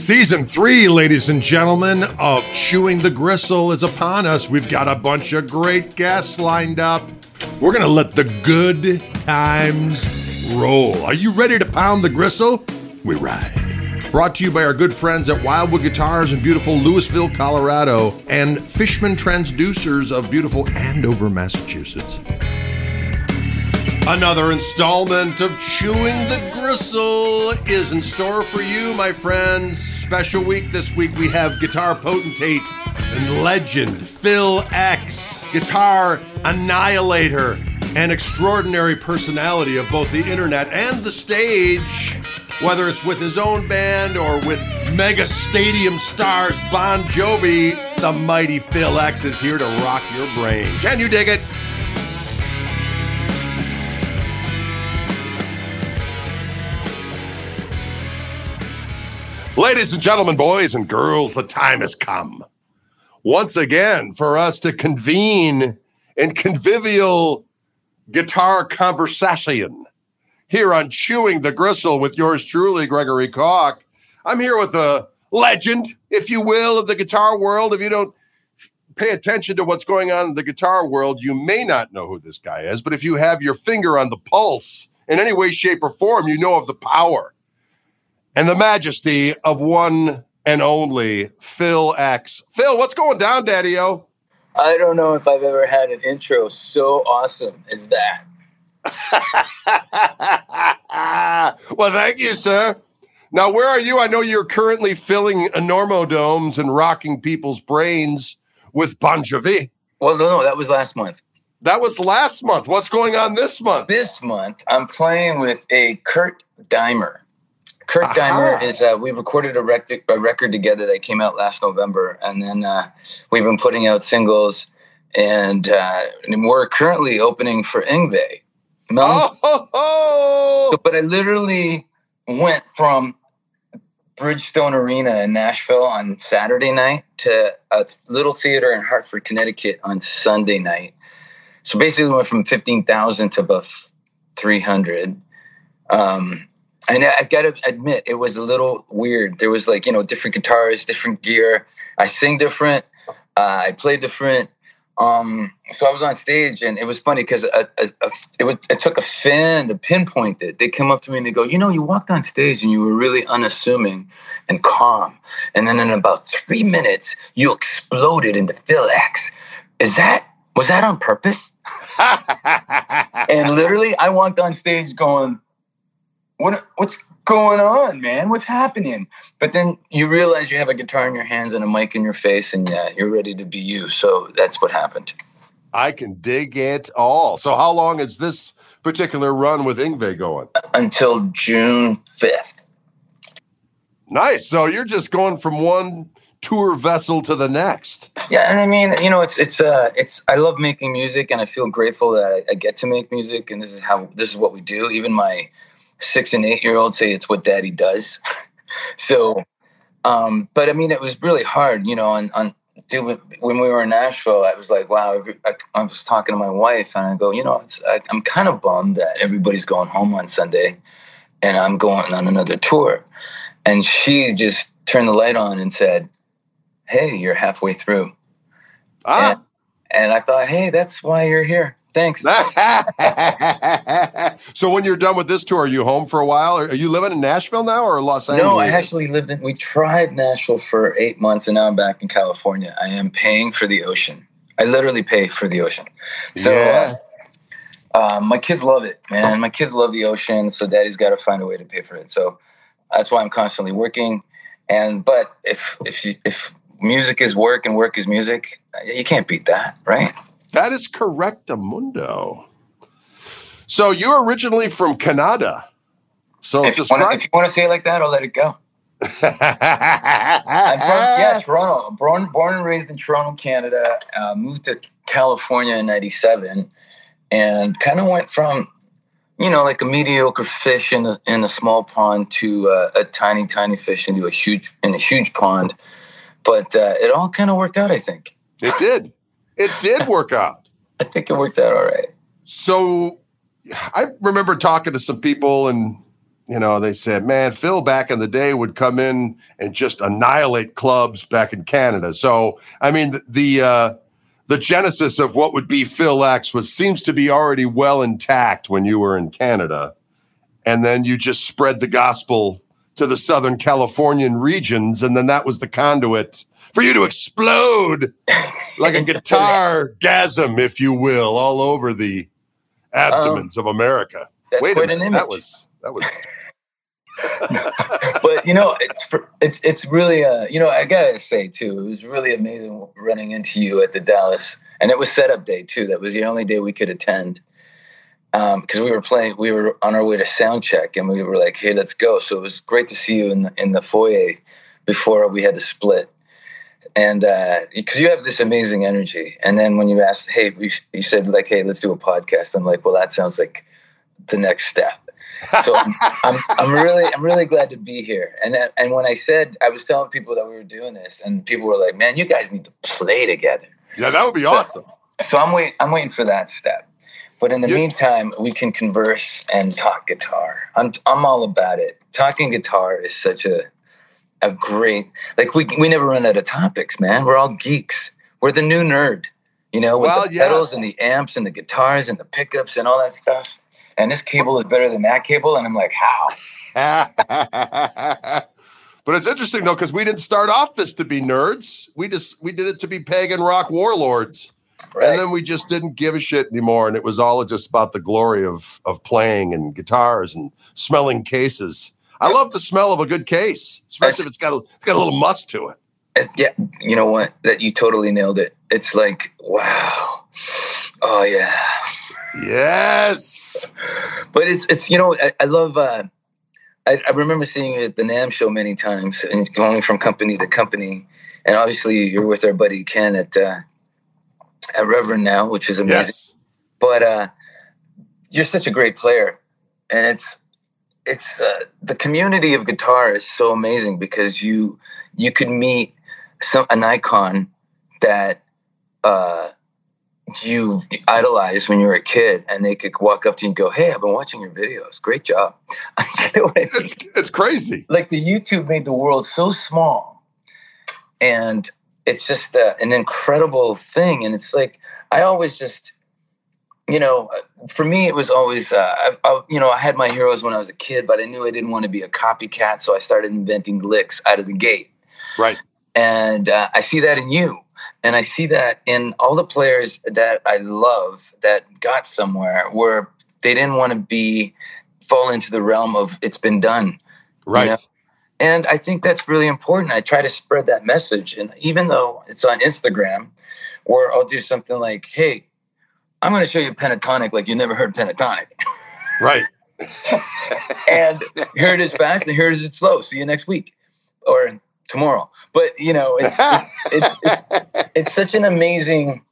Season three, ladies and gentlemen, of Chewing the Gristle is upon us. We've got a bunch of great guests lined up. We're going to let the good times roll. Are you ready to pound the gristle? We ride. Brought to you by our good friends at Wildwood Guitars in beautiful Louisville, Colorado, and Fishman Transducers of beautiful Andover, Massachusetts. Another installment of Chewing the Gristle is in store for you, my friends. Special week this week, we have guitar potentate and legend Phil X, guitar annihilator, and extraordinary personality of both the internet and the stage. Whether it's with his own band or with mega stadium stars Bon Jovi, the mighty Phil X is here to rock your brain. Can you dig it? Ladies and gentlemen, boys and girls, the time has come once again for us to convene in convivial guitar conversation here on Chewing the Gristle with yours truly, Gregory Koch. I'm here with a legend, if you will, of the guitar world. If you don't pay attention to what's going on in the guitar world, you may not know who this guy is. But if you have your finger on the pulse in any way, shape, or form, you know of the power and the majesty of one and only Phil X. Phil, what's going down, Daddy O? I don't know if I've ever had an intro so awesome as that. well, thank you, sir. Now, where are you? I know you're currently filling enormodomes and rocking people's brains with Bon Jovi. Well, no, no, that was last month. That was last month. What's going on this month? This month, I'm playing with a Kurt Deimer. Kurt Aha. Deimer is. Uh, we recorded a, rec- a, record together that came out last November, and then uh, we've been putting out singles, and, uh, and we're currently opening for Yngwie. Oh, ho, ho. but I literally went from Bridgestone Arena in Nashville on Saturday night to a little theater in Hartford, Connecticut on Sunday night. So basically, went from fifteen thousand to about three hundred. Um, and I got to admit, it was a little weird. There was like you know different guitars, different gear. I sing different. Uh, I play different. Um, so I was on stage, and it was funny because it was it took a fan to pinpoint it. They come up to me and they go, "You know, you walked on stage and you were really unassuming and calm, and then in about three minutes, you exploded into Phil X. Is that was that on purpose?" and literally, I walked on stage going, what what's going on, man? What's happening? But then you realize you have a guitar in your hands and a mic in your face, and yeah, you're ready to be you. So that's what happened. I can dig it all. So how long is this particular run with Yngwie going? Until June fifth. Nice. So you're just going from one tour vessel to the next. Yeah, and I mean, you know, it's it's uh it's I love making music, and I feel grateful that I, I get to make music, and this is how this is what we do. Even my six and eight year olds say it's what daddy does. so, um, but I mean, it was really hard, you know, on, on dude, when we were in Nashville, I was like, wow, I, I was talking to my wife and I go, you know, I, I'm kind of bummed that everybody's going home on Sunday and I'm going on another tour. And she just turned the light on and said, Hey, you're halfway through. Ah. And, and I thought, Hey, that's why you're here. Thanks. so when you're done with this tour, are you home for a while? Are you living in Nashville now or Los Angeles? No, I actually lived in. We tried Nashville for eight months, and now I'm back in California. I am paying for the ocean. I literally pay for the ocean. So. Yeah. Uh, my kids love it, man. My kids love the ocean, so daddy's got to find a way to pay for it. So that's why I'm constantly working. And but if if you, if music is work and work is music, you can't beat that, right? That is correct, Amundo. So you're originally from Canada. So if, describe- you wanna, if you want to say it like that, I'll let it go. I'm from yeah, Toronto. Born, born and raised in Toronto, Canada. Uh, moved to California in '97, and kind of went from, you know, like a mediocre fish in a, in a small pond to uh, a tiny, tiny fish into a huge in a huge pond. But uh, it all kind of worked out, I think. It did. It did work out. I think it worked out all right. So I remember talking to some people and you know, they said, man, Phil back in the day would come in and just annihilate clubs back in Canada. So, I mean, the the, uh, the genesis of what would be Phil X was seems to be already well intact when you were in Canada, and then you just spread the gospel to the Southern Californian regions, and then that was the conduit for you to explode like a guitar gasm, if you will, all over the abdomens um, of America. Wait a minute, that was that was but you know, it's it's it's really uh, you know, I gotta say too, it was really amazing running into you at the Dallas, and it was setup day too. That was the only day we could attend because um, we were playing, we were on our way to sound check, and we were like, "Hey, let's go!" So it was great to see you in the, in the foyer before we had to split, and because uh, you have this amazing energy. And then when you asked, "Hey," you said like, "Hey, let's do a podcast," I'm like, "Well, that sounds like the next step." so I'm, I'm, I'm really I'm really glad to be here. And that, and when I said I was telling people that we were doing this, and people were like, "Man, you guys need to play together." Yeah, that would be awesome. So, so I'm waiting. I'm waiting for that step. But in the meantime, we can converse and talk guitar. I'm I'm all about it. Talking guitar is such a a great like we we never run out of topics, man. We're all geeks. We're the new nerd, you know, with well, the yeah. pedals and the amps and the guitars and the pickups and all that stuff and this cable is better than that cable. And I'm like, how? but it's interesting though, because we didn't start off this to be nerds. We just we did it to be pagan rock warlords. Right. And then we just didn't give a shit anymore. And it was all just about the glory of of playing and guitars and smelling cases. I love the smell of a good case, especially if it's got a, it's got a little must to it. Yeah, you know what? That you totally nailed it. It's like, wow. Oh yeah. Yes. But it's it's you know I, I love uh, I, I, remember seeing you at the NAMM show many times and going from company to company, and obviously you're with our buddy Ken at uh, at Reverend now, which is amazing. Yes. But uh, you're such a great player, and it's it's uh, the community of guitar is so amazing because you you could meet some an icon that uh, you idolized when you were a kid and they could walk up to you and go, Hey, I've been watching your videos. Great job. you know it's, it's crazy. Like the YouTube made the world so small. And it's just uh, an incredible thing. And it's like, I always just, you know, for me, it was always, uh, I, I, you know, I had my heroes when I was a kid, but I knew I didn't want to be a copycat. So I started inventing licks out of the gate. Right. And uh, I see that in you and I see that in all the players that I love that got somewhere where they didn't want to be fall into the realm of it's been done. Right. You know? And I think that's really important. I try to spread that message. And even though it's on Instagram, where I'll do something like, hey, I'm going to show you pentatonic like you never heard pentatonic. Right. and here it is fast and here it is slow. See you next week or tomorrow. But you know, it's it's, it's, it's, it's such an amazing,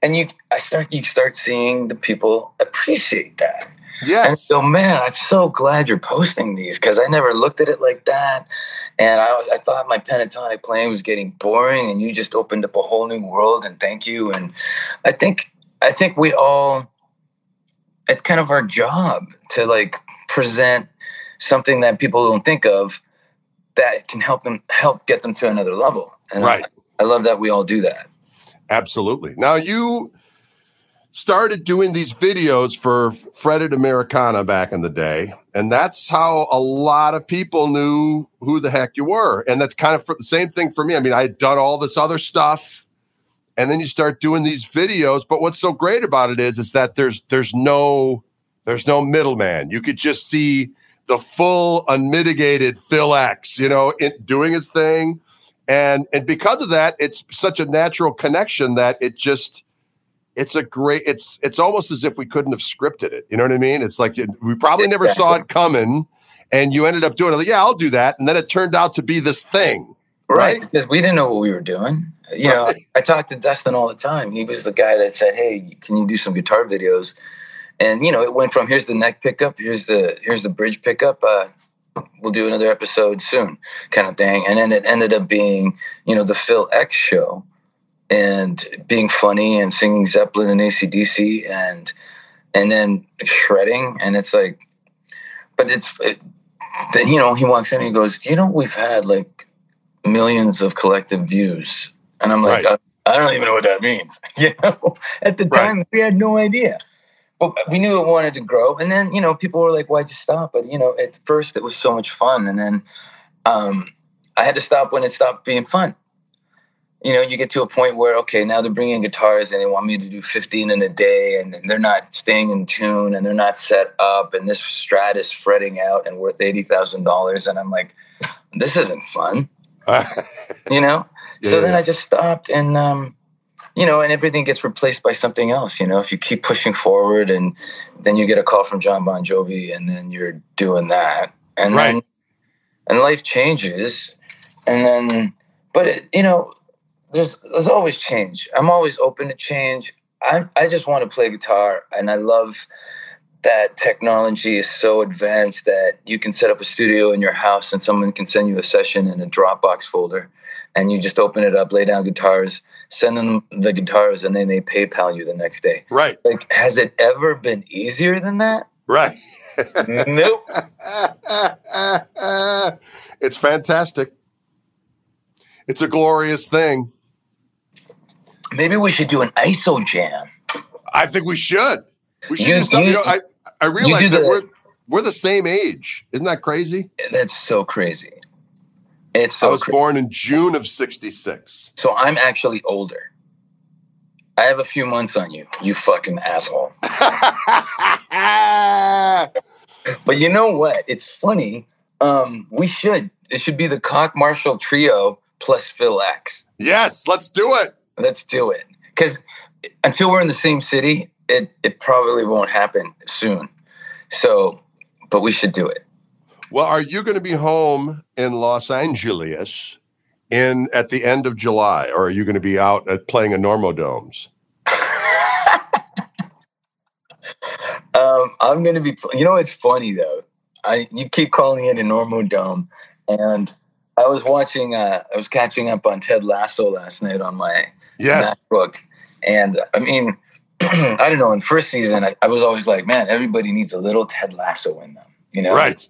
and you I start you start seeing the people appreciate that. Yes. And so, man, I'm so glad you're posting these because I never looked at it like that. And I, I thought my pentatonic playing was getting boring, and you just opened up a whole new world. And thank you. And I think I think we all it's kind of our job to like present something that people don't think of that can help them help get them to another level. And right. I, I love that we all do that. Absolutely. Now you started doing these videos for Fretted Americana back in the day. And that's how a lot of people knew who the heck you were. And that's kind of the same thing for me. I mean, I had done all this other stuff and then you start doing these videos. But what's so great about it is, is that there's, there's no, there's no middleman. You could just see the full unmitigated Phil X, you know, it, doing its thing. And and because of that, it's such a natural connection that it just it's a great it's it's almost as if we couldn't have scripted it. You know what I mean? It's like we probably never saw it coming and you ended up doing it. Like, yeah, I'll do that. And then it turned out to be this thing. Right. right? Because we didn't know what we were doing. You know, I talked to Dustin all the time. He was the guy that said, Hey, can you do some guitar videos? and you know it went from here's the neck pickup here's the here's the bridge pickup uh, we'll do another episode soon kind of thing and then it ended up being you know the phil x show and being funny and singing zeppelin and acdc and and then shredding and it's like but it's it, you know he walks in and he goes, you know, we've had like millions of collective views, and I'm like, Right. I, I don't even know what that means. You know, at the Right. time we had no idea, but we knew it wanted to grow. And then you know people were like, why'd you stop? But you know, at first it was so much fun, and then um, I had to stop when it stopped being fun. You know, you get to a point where okay, now they're bringing guitars and they want me to do 15 in a day, and they're not staying in tune and they're not set up, and this Strat is fretting out and worth eighty thousand dollars, and I'm like, this isn't fun, you know. Yeah, so then. I just stopped, and um, you know, and everything gets replaced by something else. You know, if you keep pushing forward, and then you get a call from John Bon Jovi, and then you're doing that, and Right. then and life changes, and then, but it, you know, there's there's always change. I'm always open to change. I I just want to play guitar, and I love that technology is so advanced that you can set up a studio in your house and someone can send you a session in a Dropbox folder and you just open it up, lay down guitars, send them the guitars, and then they PayPal you the next day. right, Like, has it ever been easier than that? right. nope. it's fantastic. It's a glorious thing. Maybe we should do an ISO jam. I think we should. We should You- do something. you- I I realize that the- we're we're the same age. Isn't that crazy? That's so crazy. It's I was crazy. born in June of '66. So I'm actually older. I have a few months on you, you fucking asshole. But you know what? It's funny. Um, we should. It should be the Koch Marshall trio plus Phil X. yes, let's do it. Let's do it. Because until we're in the same city, it it probably won't happen soon. So, but we should do it. Well, are you going to be home in Los Angeles in at the end of July, or are you going to be out at playing a Normodomes? Um, I'm gonna be. You know, it's funny though. I you keep calling it a Normo Dome, and I was watching. Uh, I was catching up on Ted Lasso last night on my Yes, MacBook, and I mean, I don't know. In first season, I, I was always like, man, everybody needs a little Ted Lasso in them, you know. right.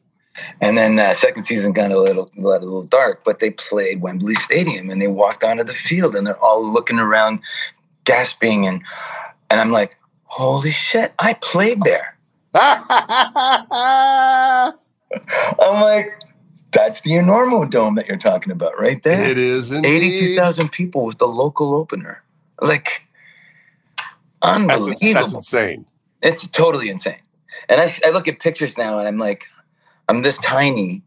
And then uh, second season got a little got a little dark, but they played Wembley Stadium and they walked onto the field and they're all looking around, gasping and and I'm like, holy shit, I played there. I'm like, that's the Enormo Dome that you're talking about, right there. it is indeed. Eighty-two thousand people was the local opener. Like, That's, unbelievable. that's insane. It's totally insane. And I, I look at pictures now and I'm like, I'm this tiny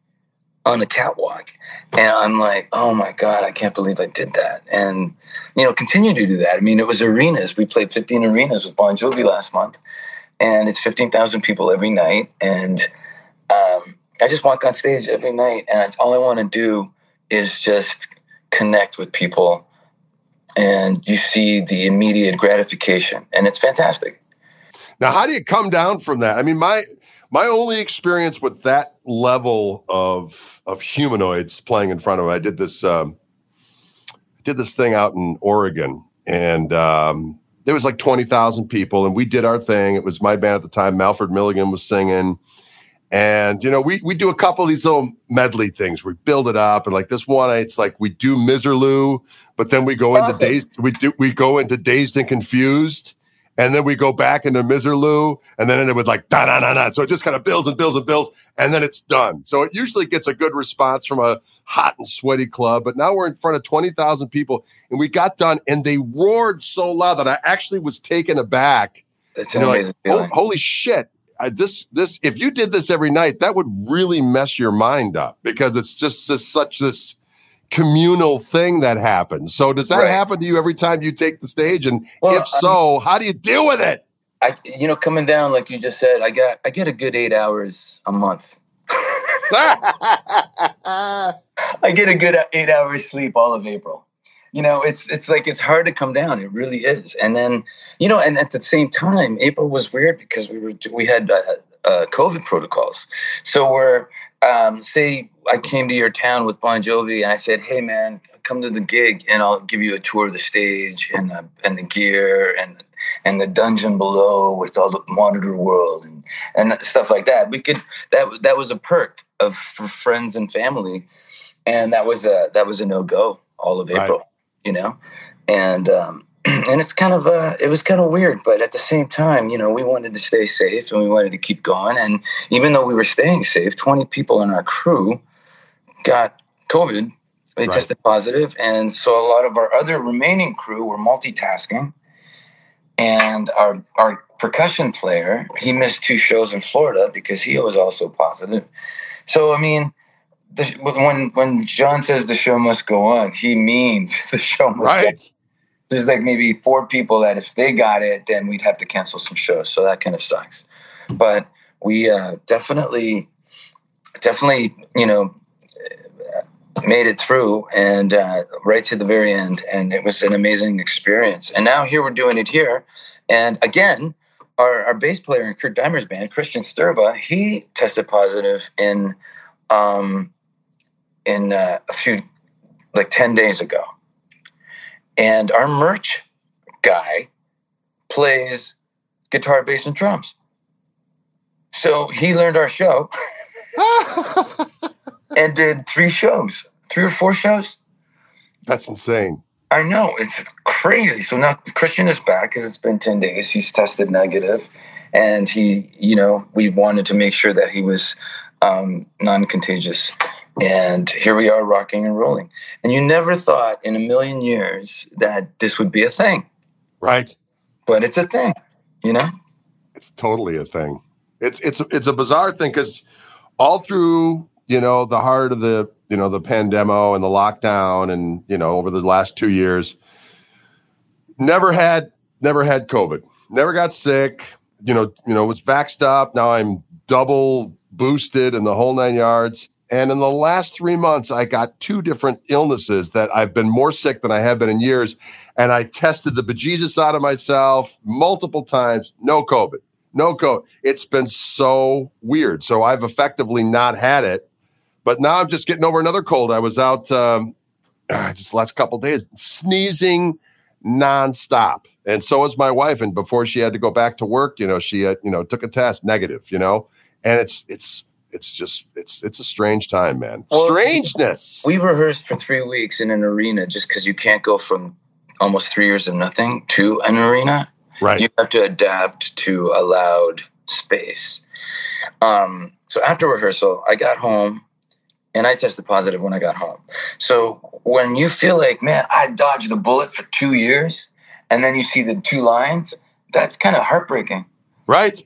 on a catwalk. And I'm like, oh my God, I can't believe I did that. And, you know, continue to do that. I mean, it was arenas. We played 15 arenas with Bon Jovi last month. And it's 15,000 people every night. And um, I just walk on stage every night. And I, all I want to do is just connect with people. And you see the immediate gratification. And it's fantastic. Now, how do you come down from that? I mean, my my only experience with that level of of humanoids playing in front of me, I did this um, did this thing out in Oregon, and um, there was like twenty thousand people, and we did our thing. It was my band at the time. Malford Milligan was singing, and you know, we we do a couple of these little medley things. We build it up, and like this one, it's like we do Misirlou, but then we go into dazed. We do we go into dazed and confused and then we go back into Misirlou, and then it would like da da da da. So it just kind of builds and builds and builds, and then it's done. So it usually gets a good response from a hot and sweaty club. But now we're in front of twenty thousand people, and we got done, and they roared so loud that I actually was taken aback. It's an amazing like, oh, holy shit! I, this this if you did this every night, that would really mess your mind up because it's just this, such this communal thing that happens. So does that Right. happen to you every time you take the stage? And Well, if so, how do you deal with it? I, you know, coming down like you just said, I got I get a good eight hours a month. I get a good eight hours sleep all of April. You know, it's it's like it's hard to come down. It really is. And then you know, and at the same time, April was weird because we were we had uh, uh, COVID protocols. So we're um, say I came to your town with Bon Jovi and I said, "Hey man, come to the gig and I'll give you a tour of the stage and the and the gear and and the dungeon below with all the monitor world and and stuff like that." We could that that was a perk. of for friends and family, and that was a that was a no go all of April, right. you know, and um, and it's kind of uh, it was kind of weird, but at the same time, you know, we wanted to stay safe and we wanted to keep going, and even though we were staying safe, twenty people in our crew got COVID. They right. tested positive, and so a lot of our other remaining crew were multitasking, and our our percussion player he missed two shows in Florida because he was also positive. So I mean, the, when when John says the show must go on, he means the show must right. There's like maybe four people that if they got it, then we'd have to cancel some shows. So that kind of sucks. But we uh, definitely, definitely, you know, made it through and uh, right to the very end, and it was an amazing experience. And now here we're doing it here, and again, our, our bass player in Kurt Deimer's band, Christian Sturba, he tested positive in um, in uh, a few like 10 days ago. And our merch guy plays guitar, bass, and drums. So he learned our show and did three shows, three or four shows. That's insane. I know it's crazy. So now Christian is back because it's been 10 days. He's tested negative and he, you know, we wanted to make sure that he was um, non contagious. And here we are rocking and rolling. And you never thought in a million years that this would be a thing. Right. But it's a thing, you know? It's totally a thing. It's it's it's a bizarre thing because all through, you know, the heart of the, you know, the pandemic and the lockdown and, you know, over the last two years, never had never had COVID. Never got sick. You know, you know, was vaxxed up. Now I'm double boosted and the whole nine yards and in the last three months, I got two different illnesses that I've been more sick than I have been in years. And I tested the bejesus out of myself multiple times. No COVID, no COVID. It's been so weird. So I've effectively not had it. But now I'm just getting over another cold. I was out um, just last couple days sneezing nonstop. And so was my wife. And before she had to go back to work, you know, she you know, took a test negative, you know, and it's, it's, it's just it's it's a strange time, man. Well, Strangeness. We rehearsed for three weeks in an arena just because you can't go from almost three years of nothing to an arena. Right. You have to adapt to a loud space. Um, so after rehearsal, I got home and I tested positive when I got home. So when you feel like, man, I dodged the bullet for two years, and then you see the two lines, that's kind of heartbreaking. Right.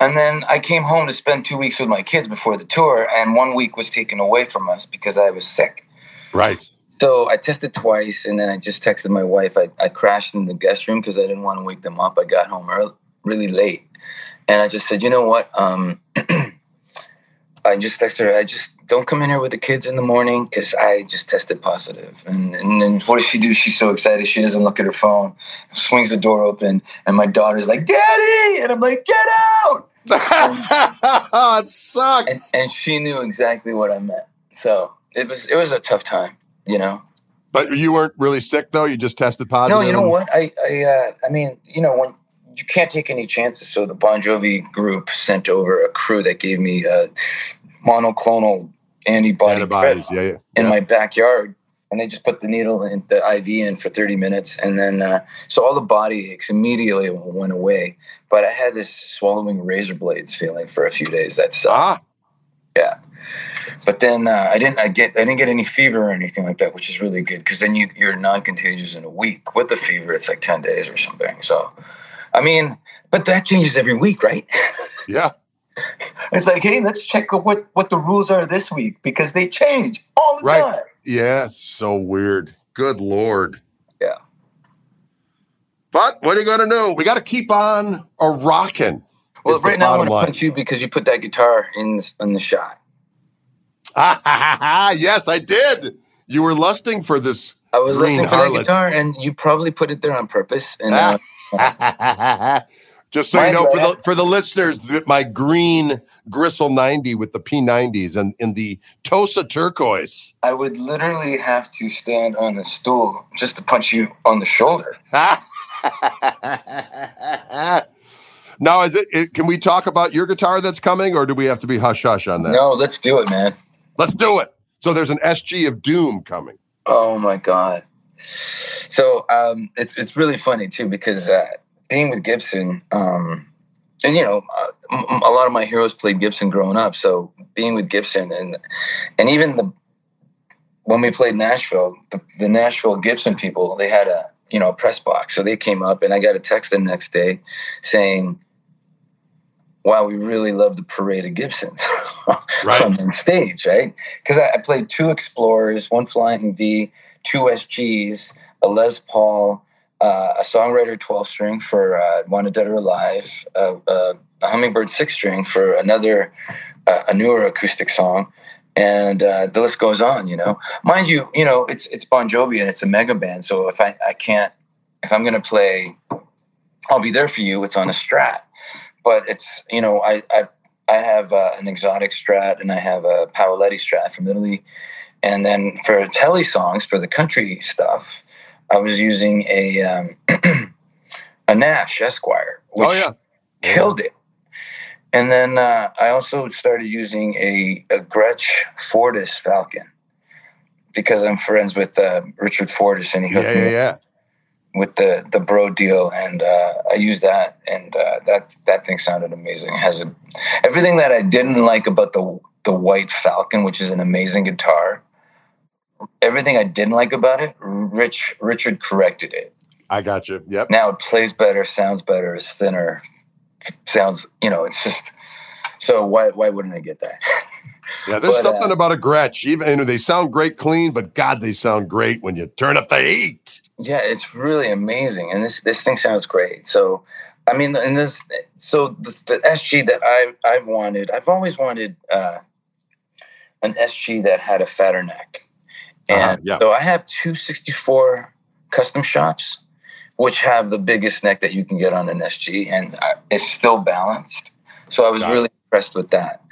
And then I came home to spend two weeks with my kids before the tour, and one week was taken away from us because I was sick. Right. So I tested twice, and then I just texted my wife. I, I crashed in the guest room because I didn't want to wake them up. I got home early, really late, and I just said, you know what? Um, I just texted her. I just don't come in here with the kids in the morning because I just tested positive. And, and then what does she do? She's so excited. She doesn't look at her phone, swings the door open, and my daughter's like, Daddy! And I'm like, Get out! It sucks. And, and, she knew exactly what I meant. So it was it was a tough time, you know. But you weren't really sick though. You just tested positive. No, you know what? I I uh, I mean, you know, when you can't take any chances. So the Bon Jovi group sent over a crew that gave me a monoclonal antibody antibodies, yeah, yeah, in my backyard and they just put the needle and the IV in for 30 minutes. And then, uh, so all the body aches immediately went away. But I had this swallowing razor blades feeling for a few days. That sucked. Ah. Yeah. But then uh, I didn't. I get. I didn't get any fever or anything like that, which is really good because then you you're non-contagious in a week. With the fever, it's like ten days or something. So, I mean, but that changes every week, right? Yeah. it's like, hey, let's check what what the rules are this week because they change all the right. time. Yeah, so weird. Good lord. Yeah. But what are you going to do? We got to keep on a rocking. Well, right now I'm to punch you because you put that guitar in in the shot. yes, I did. You were lusting for this. I was lusting for harlot. that guitar, and you probably put it there on purpose. And uh, Just so you know, for the for the listeners, my green Gristle 90 with the P90s and in the Tosa turquoise. I would literally have to stand on the stool just to punch you on the shoulder. Now, is it, it? Can we talk about your guitar that's coming, or do we have to be hush hush on that? No, let's do it, man. Let's do it. So there's an SG of Doom coming. Oh my god. So um, it's it's really funny too because uh, being with Gibson, um, and you know, uh, a lot of my heroes played Gibson growing up. So being with Gibson and and even the when we played Nashville, the, the Nashville Gibson people, they had a you know a press box. So they came up, and I got a text the next day saying, "Wow, we really love the parade of Gibsons right. on stage, right?" Because I, I played two Explorers, one Flying D, two SGs, a Les Paul, uh, a songwriter 12 string for uh, Wanted Dead or Alive, uh, uh, a Hummingbird six string for another, uh, a newer acoustic song. And uh, the list goes on, you know. Mind you, you know, it's it's Bon Jovi and it's a mega band. So if I, I can't, if I'm to play I'll Be There For You, it's on a strat. But it's, you know, I, I, I have an exotic strat and I have a Paoletti strat from Italy. And then for telly songs, for the country stuff, I was using a um, a Nash Esquire, which oh, yeah. killed it. And then uh, I also started using a, a Gretsch Fortus Falcon because I'm friends with uh, Richard Fortus, and he hooked yeah, me yeah, yeah. with the the Bro deal, and uh, I used that, and uh, that that thing sounded amazing. It has a, everything that I didn't like about the the White Falcon, which is an amazing guitar everything I didn't like about it, Rich Richard corrected it. I got you. Yep. Now it plays better, sounds better, is thinner, sounds. You know, it's just. So why why wouldn't I get that? yeah, there's but, something uh, about a Gretsch. Even you know, they sound great clean, but God, they sound great when you turn up the heat. Yeah, it's really amazing, and this this thing sounds great. So. I mean, and this, so the, the SG that I I've wanted, I've always wanted uh, an SG that had a fatter neck. Uh-huh, and uh, yeah. so I have 264 custom shops, which have the biggest neck that you can get on an SG, and it's still balanced. So I was Got really it. impressed with that.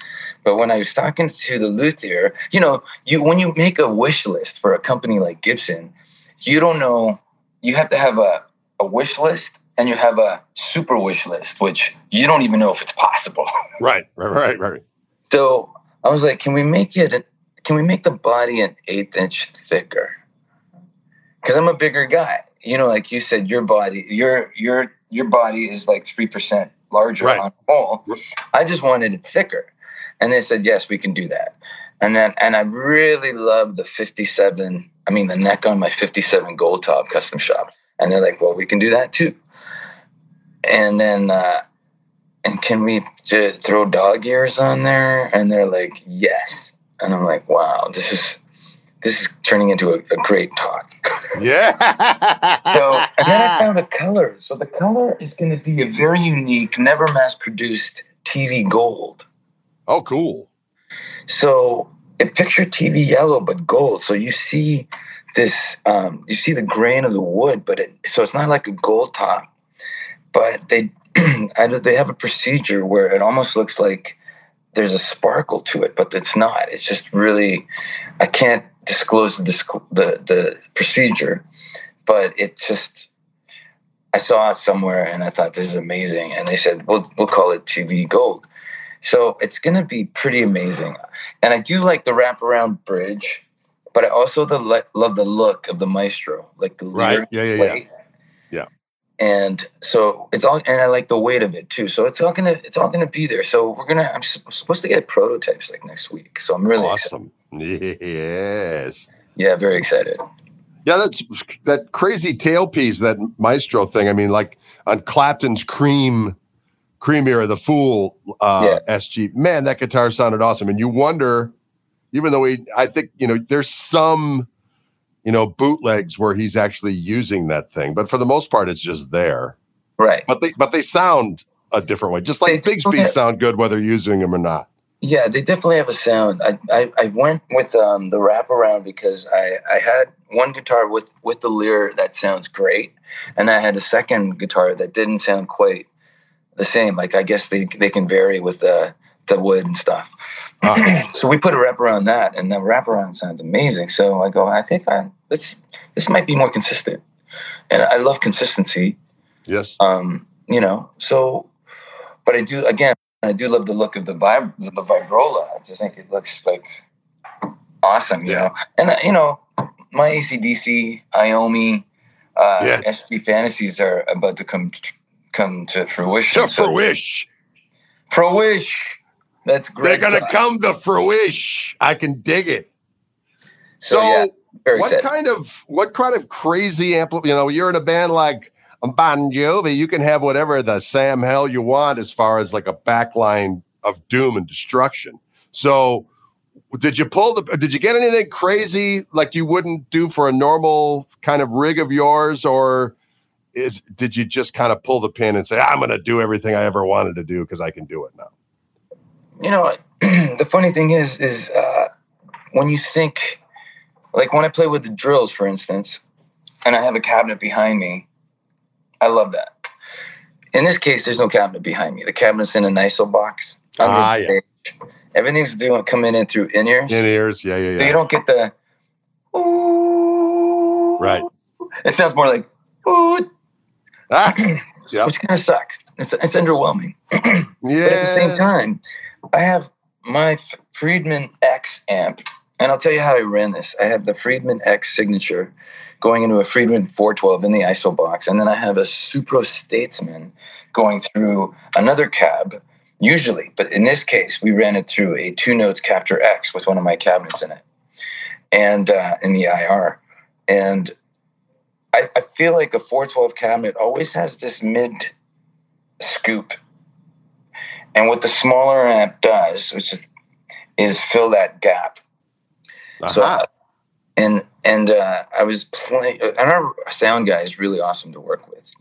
But when I was talking to the luthier, you know, you when you make a wish list for a company like Gibson, you don't know. You have to have a, a wish list and you have a super wish list, which you don't even know if it's possible. right, right, right, right. So I was like, can we make it can we make the body an eighth inch thicker? Because I'm a bigger guy. You know, like you said, your body, your your your body is like three percent larger right. on whole. I just wanted it thicker, and they said yes, we can do that. And then, and I really love the 57. I mean, the neck on my 57 gold top custom shop. And they're like, well, we can do that too. And then, uh, and can we j- throw dog ears on there? And they're like, yes and I'm like, wow, this is this is turning into a, a great talk. yeah. so and then I found a color. So the color is going to be a very unique, never mass produced TV gold. Oh, cool. So it picture TV yellow but gold. So you see this, um, you see the grain of the wood, but it so it's not like a gold top, but they I, they have a procedure where it almost looks like there's a sparkle to it, but it's not. It's just really, I can't disclose the the, the procedure, but it just, I saw it somewhere and I thought this is amazing, and they said we'll we'll call it TV Gold. So it's going to be pretty amazing, and I do like the wraparound bridge, but I also the, love the look of the Maestro, like the right, yeah, yeah, yeah and so it's all and i like the weight of it too. So it's all gonna it's all gonna be there. So we're gonna i'm supposed to get prototypes like next week. So i'm really awesome. Excited. yes. Yeah very excited. Yeah that's that crazy tailpiece that maestro thing i mean like on clapton's cream creamier the fool uh yeah. sg man that guitar sounded awesome. And you wonder even though we i think you know there's some you know, bootlegs where he's actually using that thing. But for the most part, it's just there. Right. But they but they sound a different way. Just like Bigsby sound good whether using them or not. Yeah, they definitely have a sound. I, I, I went with um, the wraparound because I, I had one guitar with, with the Lear that sounds great, and I had a second guitar that didn't sound quite the same. Like I guess they they can vary with the the wood and stuff. Uh, so we put a wrap around that, and the wraparound sounds amazing. So I go, I think I this this might be more consistent, and I love consistency. Yes. Um, you know, so but I do again. I do love the look of the vib the vibrola. I just think it looks like awesome, you Yeah. know. And uh, you know, my ACDC, Iommi, uh, Yes. SP fantasies are about to come come to fruition. To So- fruition. Fruish. That's great. They're gonna talk. come to fruition. I can dig it. So, So, yeah, what excited. kind of what kind of crazy ampli You know, you're in a band like Bon Jovi. You can have whatever the Sam hell you want as far as like a backline of doom and destruction. So, did you pull the? Did you get anything crazy like you wouldn't do for a normal kind of rig of yours, or is did you just kind of pull the pin and say, "I'm going to do everything I ever wanted to do because I can do it now"? You know the funny thing is is uh, when you think like when i play with the drills for instance and i have a cabinet behind me i love that in this case there's no cabinet behind me the cabinet's in a nice little box Ah, the yeah. stage. everything's doing coming in through in-ears In ears, yeah, yeah, so you don't get the ooh. Right. it sounds more like ooh, Ah, Yep. which kind of sucks it's, it's underwhelming yeah. but at the same time, I have my Friedman X amp, and I'll tell you how I ran this. I have the Friedman X signature going into a Friedman 412 in the ISO box, and then I have a Supro Statesman going through another cab, usually, but in this case, we ran it through a two notes Captor X with one of my cabinets in it, and uh, in the IR, and I, I feel like a 412 cabinet always has this mid scoop and what the smaller amp does, which is is fill that gap. So, Uh-huh. and and uh, I was playing, and our sound guy is really awesome to work with.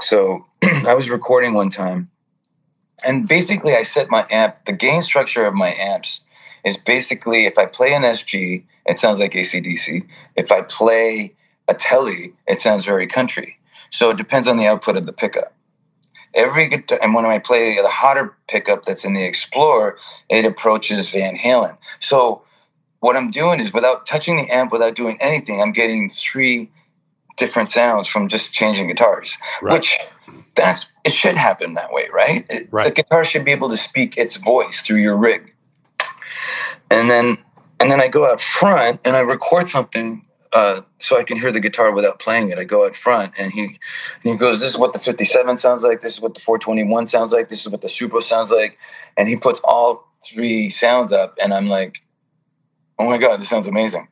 So I was recording one time, and basically I set my amp. The gain structure of my amps is basically if I play an SG, it sounds like ACDC. If I play a Telly, it sounds very country. So it depends on the output of the pickup. Every guitar, and when I play the hotter pickup that's in the Explorer, it approaches Van Halen. So what I'm doing is without touching the amp, without doing anything, I'm getting three different sounds from just changing guitars. Right. Which that's it should happen that way, right? It- The guitar should be able to speak its voice through your rig. And then and then I go out front and I record something uh, so I can hear the guitar without playing it. I go out front and he and he goes, "This is what the 57 sounds like. This is what the 421 sounds like. This is what the Supro sounds like." And he puts all three sounds up, and I'm like, "Oh my god, this sounds amazing!"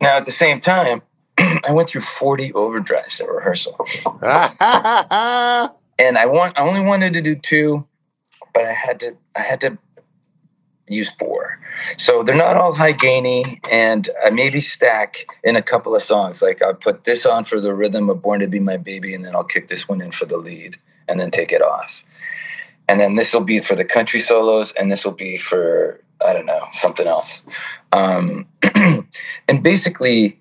Now at the same time, I went through 40 overdrives at rehearsal, and I want I only wanted to do two, but I had to I had to use for. So they're not all high gainy, and I maybe stack in a couple of songs. Like I'll put this on for the rhythm of "Born to Be My Baby," and then I'll kick this one in for the lead, and then take it off. And then this will be for the country solos, and this will be for I don't know something else. Um, and basically,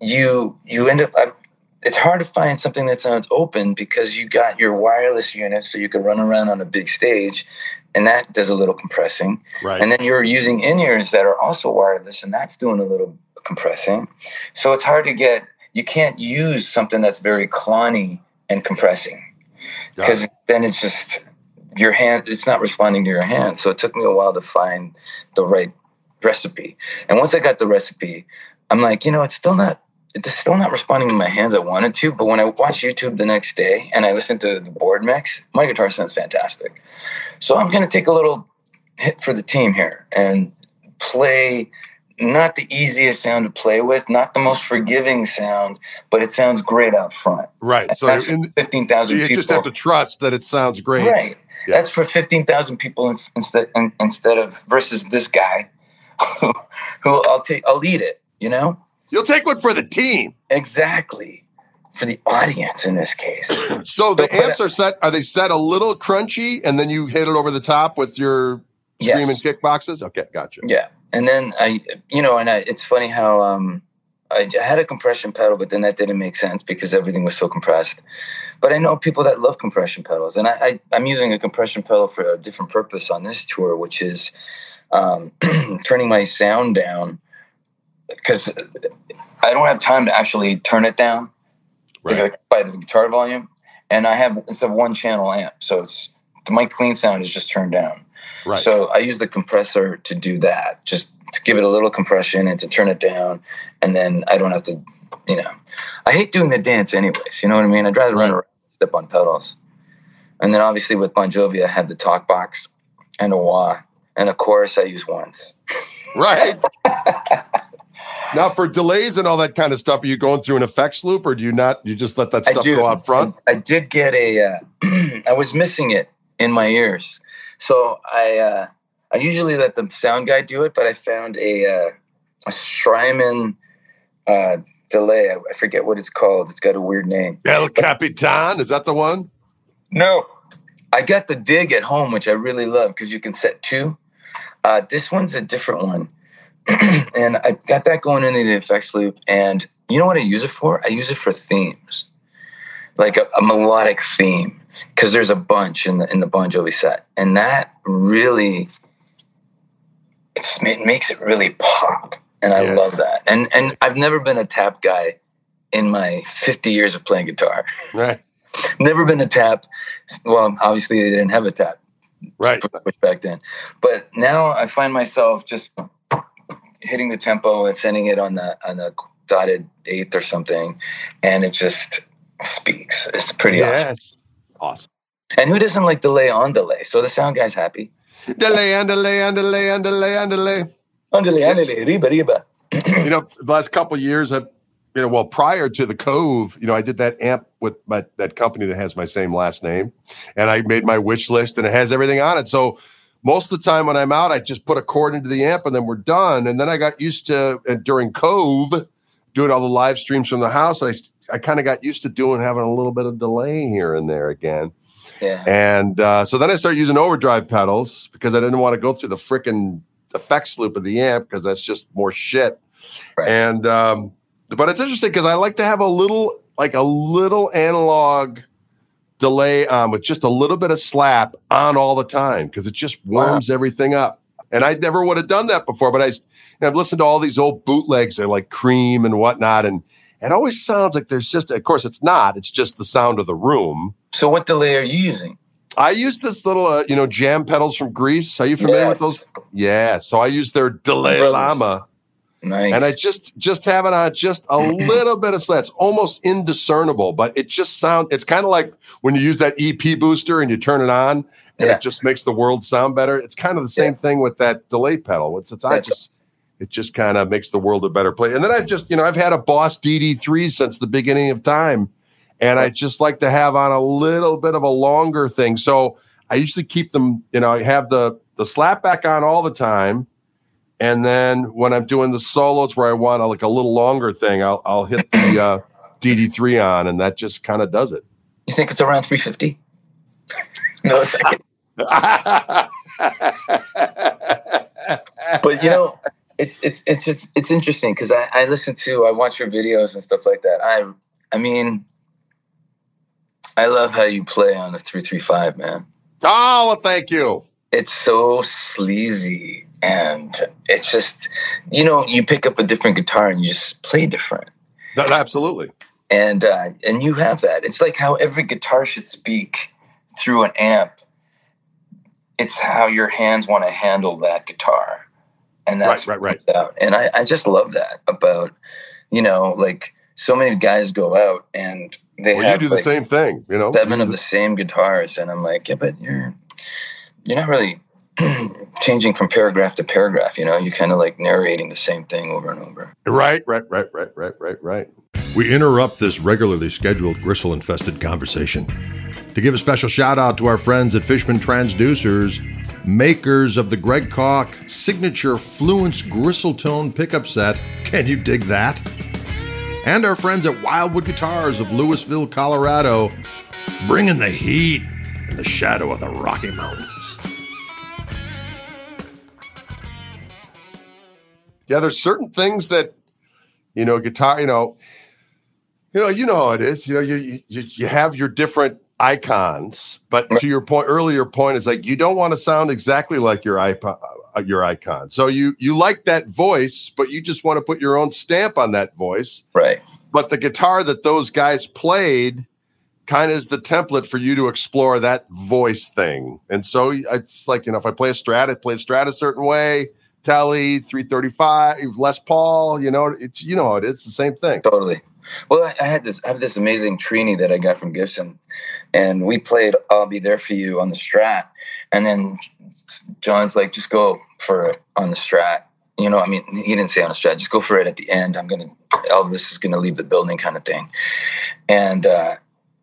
you you end up. It's hard to find something that sounds open because you got your wireless unit, so you can run around on a big stage, and that does a little compressing. right. And then you're using in ears that are also wireless, and that's doing a little compressing. So it's hard to get, you can't use something that's very clonny and compressing because it. then it's just your hand, it's not responding to your hand. So it took me a while to find the right recipe. And once I got the recipe, I'm like, you know, it's still not. It's still not responding to my hands I wanted to, but when I watch YouTube the next day and I listen to the board mix, my guitar sounds fantastic. So I'm going to take a little hit for the team here and play not the easiest sound to play with, not the most forgiving sound, but it sounds great out front. right. So, That's in, for 15,000 you people. just have to trust that it sounds great. Right. Yeah. That's for 15,000 people instead in, instead of versus this guy who, who I'll take I'll lead it, you know? You'll take one for the team. Exactly. For the audience in this case. So the but- amps are set. Are they set a little crunchy, and then you hit it over the top with your screaming Yes. kickboxes? Okay, gotcha. Yeah, and then I, you know, and I, it's funny how um, I, I had a compression pedal, but then that didn't make sense because everything was so compressed. But I know people that love compression pedals, and I, I I'm using a compression pedal for a different purpose on this tour, which is um, turning my sound down because I don't have time to actually turn it down Right. by the guitar volume, and I have it's a one channel amp, so it's the mic clean sound is just turned down. Right. So I use the compressor to do that, just to give it a little compression and to turn it down, and then I don't have to, you know, I hate doing the dance anyways. You know what I mean? I'd rather run around, step on pedals, and then obviously with Bon Jovi, I have the talk box and a wah, and of course I use once. right. now, for delays and all that kind of stuff, are you going through an effects loop, or do you not? You just let that stuff go out front? I, I did get a. Uh, I was missing it in my ears, so I. Uh, I usually let the sound guy do it, but I found a uh, a Strymon uh, delay. I, I forget what it's called. It's got a weird name. El Capistan, is that the one? No, I got the dig at home, which I really love because you can set two. Uh, this one's a different one, and I got that going into the effects loop. And you know what I use it for? I use it for themes, like a, a melodic theme, because there's a bunch in the in the Bon Jovi set, and that really it's, it makes it really pop, and I Yeah. love that. And and I've never been a tap guy in my 50 years of playing guitar. Right. Never been a tap. Well, obviously they didn't have a tap Right. back then. But now I find myself just hitting the tempo and sending it on the on the dotted eighth or something, and it just speaks. It's pretty awesome. Yes. Awesome. And who doesn't like delay on delay? So the sound guy's happy. Delay and delay and delay and delay and delay. On delay, on delay, riba, riba. you know, the last couple years, I, you know, well, prior to the Cove, you know, I did that amp with my, that company that has my same last name, and I made my wish list, and it has everything on it. So most of the time when I'm out, I just put a cord into the amp, and then we're done. And then I got used to and during Cove, doing all the live streams from the house. I I kind of got used to doing having a little bit of delay here and there again. Yeah. And uh, so then I started using overdrive pedals because I didn't want to go through the freaking effects loop of the amp because that's just more shit. Right. And um, but it's interesting because I like to have a little like a little analog delay on with just a little bit of slap on all the time because it just warms everything up. And I never would have done that before, but I, you know, I've listened to all these old bootlegs, they're like cream and whatnot, and it always sounds like there's just, of course, it's not. It's just the sound of the room. So what delay are you using? I use this little, uh, you know, jam pedals from Greece. Are you familiar with those? Yeah. So I use their Delay Brothers. Llama, Nice. and I just just have it on just a little bit of slats, almost indiscernible, but it just sounds. It's kind of like when you use that EP booster and you turn it on, and Yeah. it just makes the world sound better. It's kind of the same thing with that delay pedal. It's it's I just. It just kind of makes the world a better place. And then I've just, you know, I've had a Boss DD3 since the beginning of time. And I just like to have on a little bit of a longer thing. So I usually keep them, you know, I have the the slap back on all the time. And then when I'm doing the solos where I want a, like a little longer thing, I'll I'll hit the uh, DD3 on, and that just kind of does it. you think it's around 350? Millisecond. but you know, it's it's it's just it's interesting because I, I listen to I watch your videos and stuff like that. I I mean, I love how you play on the three three five, man. oh, well, thank you. It's so sleazy and it's just you know you pick up a different guitar and you just play different. Th- Absolutely. and uh, and you have that. It's like how every guitar should speak through an amp. It's how your hands want to handle that guitar, and that's Right, right, right. Out. And I, I just love that about you know like so many guys go out and they Well, you have do the same thing, you know. seven You of do the same guitars, and I'm like, yeah, but you're you're not really changing from paragraph to paragraph. You know, you're kind of like narrating the same thing over and over. Right, right, right, right, right, right, right. We interrupt this regularly scheduled gristle infested conversation to give a special shout out to our friends at Fishman Transducers, makers of the Greg Koch signature Fluence gristle tone pickup set. Can you dig that? And our friends at Wildwood Guitars of Louisville, Colorado, bringing the heat in the shadow of the Rocky Mountains. Yeah, there's certain things that you know, guitar, you know, you know, you know how it is. You know, you you you have your different icons, but to your point earlier point is like you don't want to sound exactly like your iPod, uh, your icon. So you you like that voice, but you just want to put your own stamp on that voice. Right. But the guitar that those guys played kind of is the template for you to explore that voice thing. And so it's like, you know, if I play a strat, I play a strat a certain way. Tele, 335, Les Paul, you know, it's you know how it is. It's the same thing. Totally. Well, I, I had this I have this amazing Trini that I got from Gibson, and we played "I'll Be There for You" on the Strat, and then Jon's like, "Just go for it on the Strat." You know, I mean, he didn't say on the Strat, just go for it at the end. I'm gonna Elvis is gonna leave the building, kind of thing. And uh,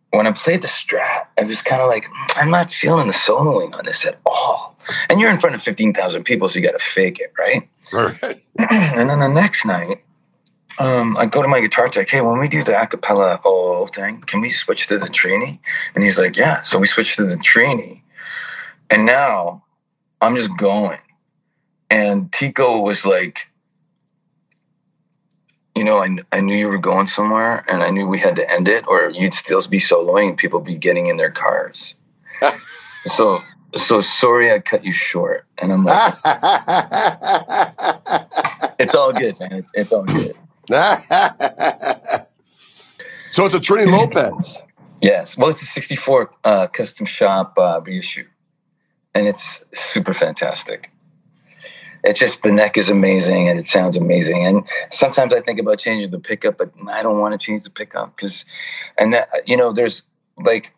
when I played the Strat, I was kind of like, I'm not feeling the soloing on this at all. And you're in front of 15,000 people, so you got to fake it, right? Right. and then the next night, um, I go to my guitar tech, hey, when we do the acapella oh thing, can we switch to the Trini? And he's like, yeah. So we switched to the Trini. And now I'm just going. And Tico was like, you know, I, I knew you were going somewhere and I knew we had to end it or you'd still be soloing and people be getting in their cars. so, so sorry I cut you short. And I'm like, it's all good, man. It's, it's all good. so it's a Trini Lopez. Yes. Well, it's a 64 uh, custom shop uh, reissue, and it's super fantastic. It's just the neck is amazing and it sounds amazing. And sometimes I think about changing the pickup, but I don't want to change the pickup because, and that, you know, there's like,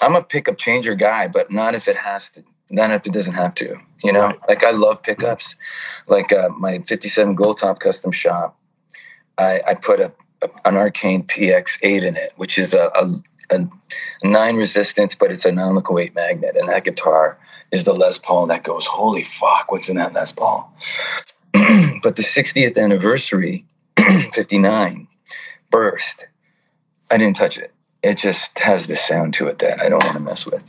I'm a pickup changer guy, but not if it has to, not if it doesn't have to, you know, right. like I love pickups. Like uh, my 57 Gold Top custom shop, I, I put a, a, an Arcane PX8 in it, which is a, a, a nine resistance, but it's a weight magnet. And that guitar is the Les Paul that goes, holy fuck, what's in that Les Paul? but the 60th anniversary, 59, burst. I didn't touch it. It just has this sound to it that I don't want to mess with.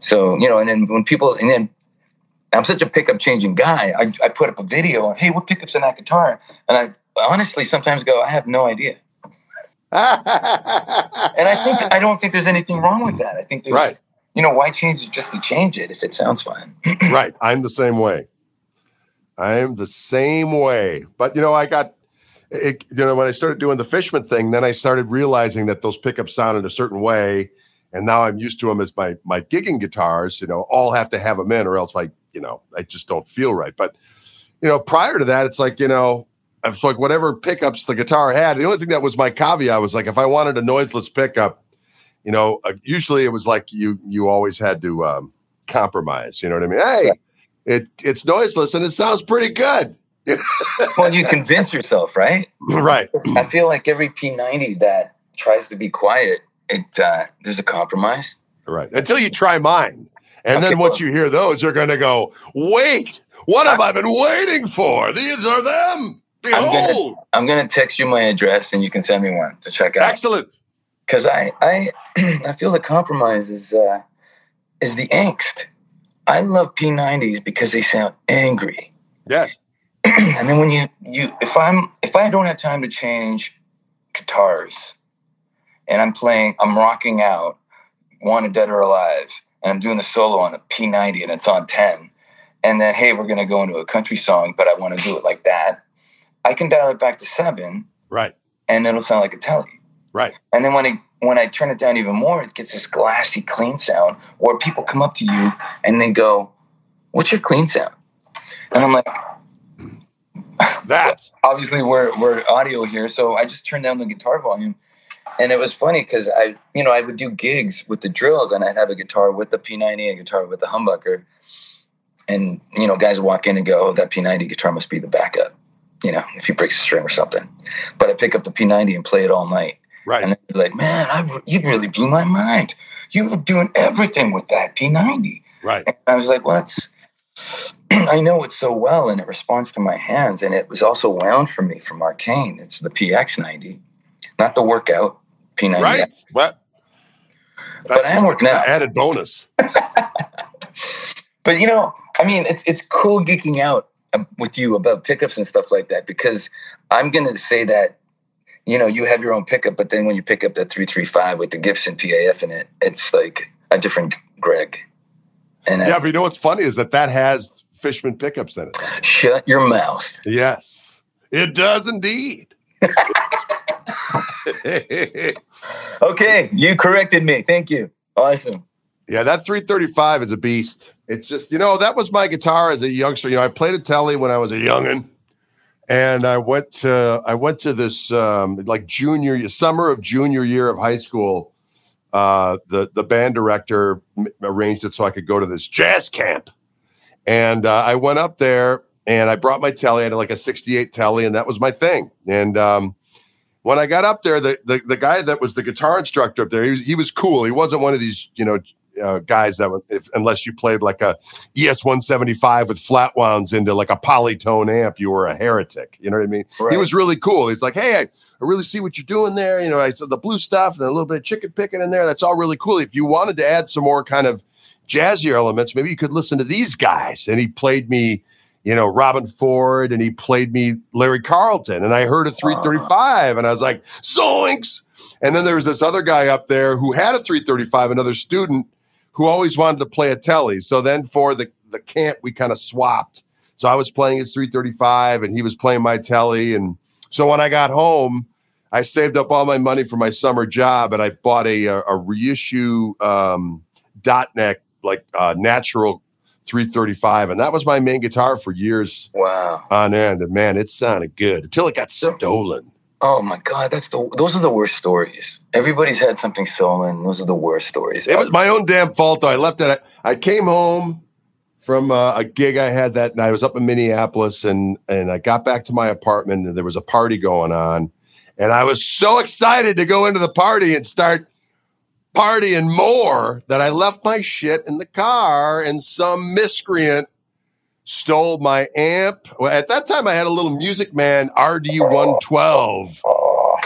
So, you know, and then when people, and then I'm such a pickup changing guy, I, I put up a video, hey, what pickups in that guitar? And I honestly sometimes go, I have no idea. and I think I don't think there's anything wrong with that. I think there's right. you know, why change it just to change it if it sounds fine? right. I'm the same way. I'm the same way. But you know, I got it, you know, when I started doing the Fishman thing, then I started realizing that those pickups sounded a certain way. And now I'm used to them as my my gigging guitars, you know, all have to have them in or else I, you know, I just don't feel right. But you know, prior to that, it's like, you know, it's like whatever pickups the guitar had. The only thing that was my caveat was like if I wanted a noiseless pickup, you know, uh, usually it was like you you always had to um, compromise. You know what I mean? Hey, it it's noiseless and it sounds pretty good. Well, you convince yourself, right? Right. I feel like every P90 that tries to be quiet, it uh, there's a compromise. Right. Until you try mine. And okay, then once well, you hear those, you're going to go, wait, what have I, I been waiting for? These are them. Behold. I'm gonna, I'm gonna text you my address and you can send me one to check out. Excellent. Because I I I feel the compromise is uh, is the angst. I love P90s because they sound angry. Yes. and then when you you if I'm if I don't have time to change guitars and I'm playing I'm rocking out Wanted Dead or Alive and I'm doing the solo on the P90 and it's on 10 and then hey we're going to go into a country song but I want to do it like that I can dial it back to seven. Right. And it'll sound like a Tele. Right. And then when I when I turn it down even more, it gets this glassy, clean sound where people come up to you and they go, What's your clean sound? And I'm like, That's obviously we're we're audio here. So I just turned down the guitar volume. And it was funny because I, you know, I would do gigs with the drills and I'd have a guitar with the P90, a guitar with the humbucker. And, you know, guys walk in and go, oh, that P90 guitar must be the backup you know, if he breaks a string or something. But I pick up the P90 and play it all night. Right. And they're like, man, I, you really blew my mind. You were doing everything with that P90. Right. And I was like, well, that's, I know it so well and it responds to my hands. And it was also wound for me from Arcane. It's the PX90, not the workout P90. Right. What? But I am working out. Added bonus. but you know, I mean, it's it's cool geeking out um, with you about pickups and stuff like that because I'm going to say that you know you have your own pickup, but then when you pick up that three three five with the Gibson PAF in it, it's like a different Greg. And uh, yeah, I, but you know what's funny is that that has Fishman pickups in it. Shut your mouth. Yes, it does indeed. okay, you corrected me. Thank you. Awesome. Yeah, that 335 is a beast. It's just, you know, that was my guitar as a youngster. You know, I played a telly when I was a youngin', and I went to I went to this um, like junior summer of junior year of high school. Uh, the the band director arranged it so I could go to this jazz camp, and uh, I went up there and I brought my telly. I had like a 68 telly, and that was my thing. And um, when I got up there, the, the, the guy that was the guitar instructor up there, he was, he was cool. He wasn't one of these, you know, uh, guys that would, if, unless you played like a ES 175 with flat wounds into like a polytone amp, you were a heretic. You know what I mean? Right. He was really cool. He's like, hey, I, I, really see what you're doing there. You know, I said the blue stuff and a little bit of chicken picking in there. That's all really cool. If you wanted to add some more kind of jazzier elements, maybe you could listen to these guys. And he played me you know, Robben Ford and he played me Larry Carlton. And I heard a 335 and I was like, Zoinks. And then there was this other guy up there who had a 335, another student who always wanted to play a telly. So then for the, the camp, we kind of swapped. So I was playing his 335 and he was playing my telly. And so when I got home, I saved up all my money for my summer job and I bought a, a, a reissue um, dot neck, like uh, natural 335 and that was my main guitar for years wow. on end and man it sounded good until it got stolen. Oh my god that's the those are the worst stories. Everybody's had something stolen. Those are the worst stories. It was my own damn fault though. I left it i came home from uh, a gig i had that night. I was up in minneapolis and and i got back to my apartment and there was a party going on and i was so excited to go into the party and start partying more that I left my shit in the car and some miscreant stole my amp. Well, at that time, I had a little Music Man RD112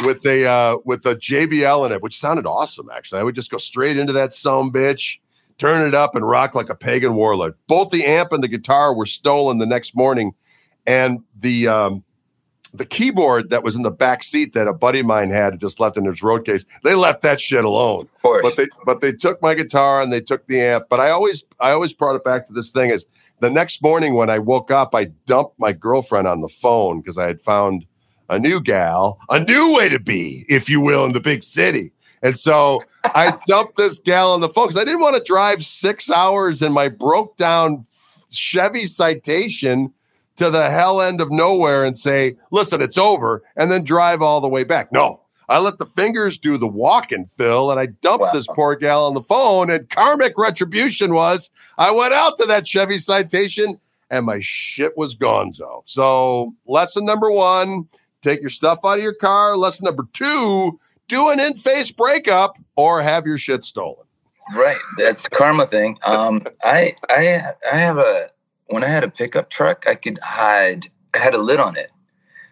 with a uh, with a JBL in it, which sounded awesome. Actually, I would just go straight into that some bitch, turn it up, and rock like a pagan warlord. Both the amp and the guitar were stolen the next morning, and the um, the keyboard that was in the back seat that a buddy of mine had just left in his road case, they left that shit alone. But they but they took my guitar and they took the amp. But I always I always brought it back to this thing is the next morning when I woke up, I dumped my girlfriend on the phone because I had found a new gal, a new way to be, if you will, in the big city. And so I dumped this gal on the phone because I didn't want to drive six hours in my broke down Chevy Citation to the hell end of nowhere and say, listen, it's over, and then drive all the way back. No, I let the fingers do the walking, Phil, and I dumped wow. this poor gal on the phone. And karmic retribution was I went out to that Chevy citation and my shit was gonzo. So, lesson number one take your stuff out of your car. Lesson number two do an in face breakup or have your shit stolen. Right. That's the karma thing. Um, I, I, I have a, when I had a pickup truck, I could hide. I had a lid on it,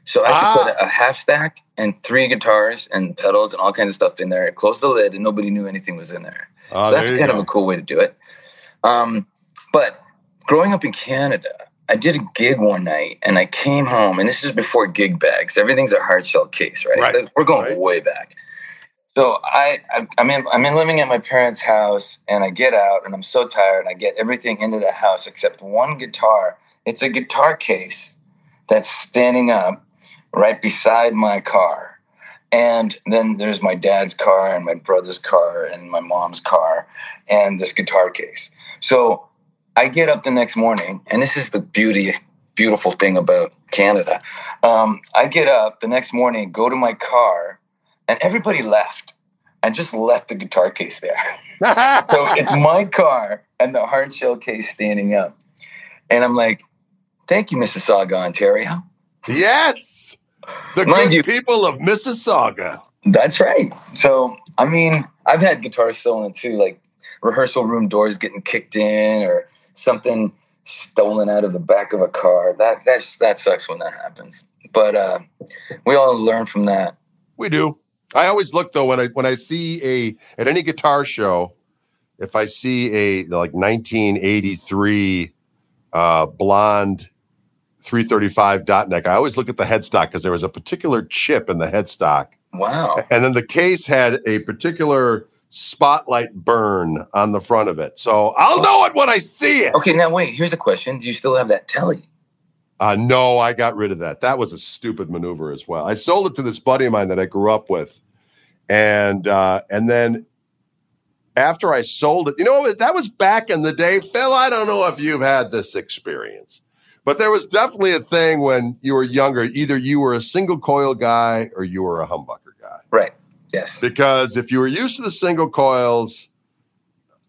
so I ah. could put a, a half stack and three guitars and pedals and all kinds of stuff in there. Close the lid, and nobody knew anything was in there. Oh, so that's kind go. of a cool way to do it. Um, but growing up in Canada, I did a gig one night, and I came home, and this is before gig bags. Everything's a hard shell case, right? right. We're going right. way back. So I, I I'm I'm in living at my parents' house and I get out and I'm so tired I get everything into the house except one guitar. It's a guitar case that's standing up right beside my car. And then there's my dad's car and my brother's car and my mom's car and this guitar case. So I get up the next morning, and this is the beauty, beautiful thing about Canada. Um, I get up the next morning, go to my car, and everybody left. and just left the guitar case there. so it's my car and the hard shell case standing up. And I'm like, thank you, Mississauga, Ontario. Yes. The Mind good you, people of Mississauga. That's right. So, I mean, I've had guitars stolen too, like rehearsal room doors getting kicked in or something stolen out of the back of a car. That that's that sucks when that happens. But uh, we all learn from that. We do. I always look though when I when I see a at any guitar show, if I see a like 1983 uh, blonde 335 dot neck, I always look at the headstock because there was a particular chip in the headstock. Wow! And then the case had a particular spotlight burn on the front of it, so I'll know it when I see it. Okay, now wait. Here's a question: Do you still have that telly? Uh, no, I got rid of that. That was a stupid maneuver as well. I sold it to this buddy of mine that I grew up with, and uh, and then after I sold it, you know, that was back in the day, Phil. I don't know if you've had this experience, but there was definitely a thing when you were younger. Either you were a single coil guy or you were a humbucker guy. Right. Yes. Because if you were used to the single coils,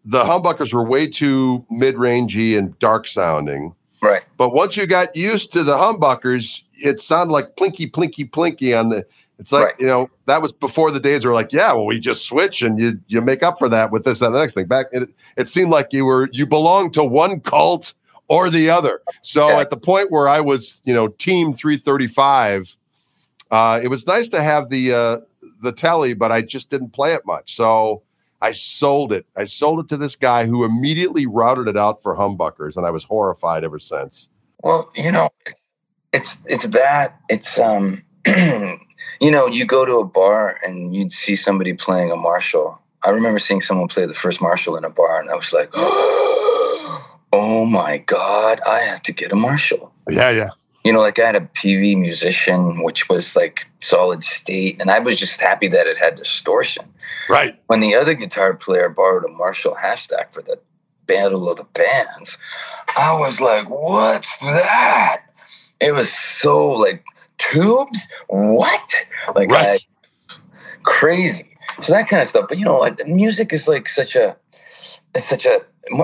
the humbuckers were way too mid-rangey and dark sounding. Right. But once you got used to the humbuckers, it sounded like plinky, plinky, plinky on the. It's like Right. you know that was before the days were like, yeah, well, we just switch and you you make up for that with this and the next thing. Back it, it seemed like you were you belonged to one cult or the other. So Yeah. at the point where I was, you know, team three thirty five, uh, it was nice to have the uh, the telly, but I just didn't play it much. So I sold it. I sold it to this guy who immediately routed it out for humbuckers, and I was horrified ever since. Well, you know, it's it's that it's um, you know, you go to a bar and you'd see somebody playing a Marshall. I remember seeing someone play the first Marshall in a bar, and I was like, oh my god, I have to get a Marshall. Yeah, yeah. You know, like I had a PV musician, which was like solid state, and I was just happy that it had distortion. Right. When the other guitar player borrowed a Marshall half stack for the Battle of the Bands, I was like, what's that? It was so like tubes? What? Like Right. I- crazy. So that kind of stuff. But you know, like, music is like such a it's such a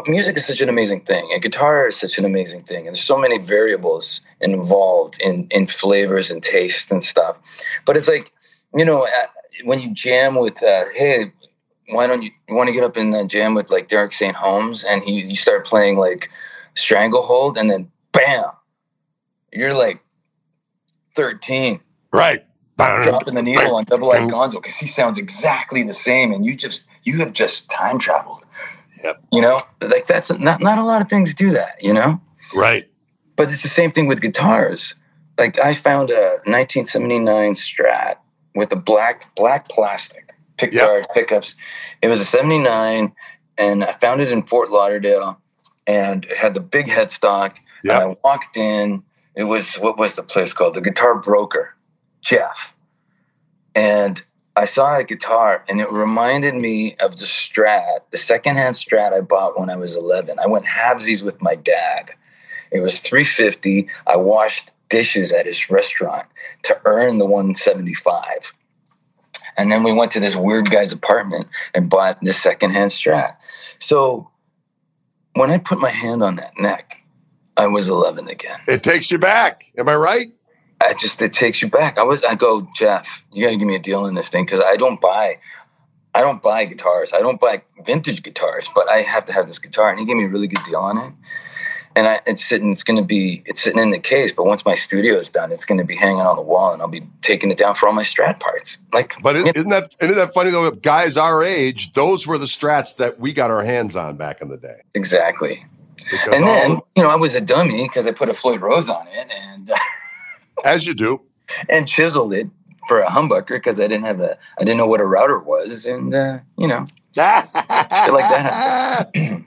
music is such an amazing thing and guitar is such an amazing thing and there's so many variables involved in in flavors and tastes and stuff but it's like you know uh, when you jam with uh, hey why don't you, you want to get up and uh, jam with like Derek St. Holmes and he you start playing like Stranglehold and then bam you're like 13 Right. dropping the needle on Double Live Gonzo because he sounds exactly the same, and you just you have just time traveled. Yep. You know, like that's not not a lot of things do that. You know, Right. but it's the same thing with guitars. Like I found a 1979 Strat with a black black plastic pick Yep. guard pickups. It was a 79, and I found it in Fort Lauderdale, and it had the big headstock. Yeah. And I walked in. It was what was the place called? The Guitar Broker, Jeff. And I saw a guitar, and it reminded me of the Strat, the secondhand Strat I bought when I was 11. I went halvesies with my dad. It was 350. I washed dishes at his restaurant to earn the 175. And then we went to this weird guy's apartment and bought this secondhand Strat. So when I put my hand on that neck, I was 11 again. It takes you back. Am I right? I just it takes you back. I was I go Jeff, you got to give me a deal on this thing because I don't buy, I don't buy guitars. I don't buy vintage guitars, but I have to have this guitar, and he gave me a really good deal on it. And I, it's sitting. It's going to be. It's sitting in the case. But once my studio is done, it's going to be hanging on the wall, and I'll be taking it down for all my Strat parts. Like, But is isn't that isn't that funny though? Guys our age, those were the strats that we got our hands on back in the day. exactly. Because And then you know I was a dummy because I put a Floyd Rose on it and as you do, and chiseled it for a humbucker because I didn't have a I didn't know what a router was, and uh, you know Shit like that.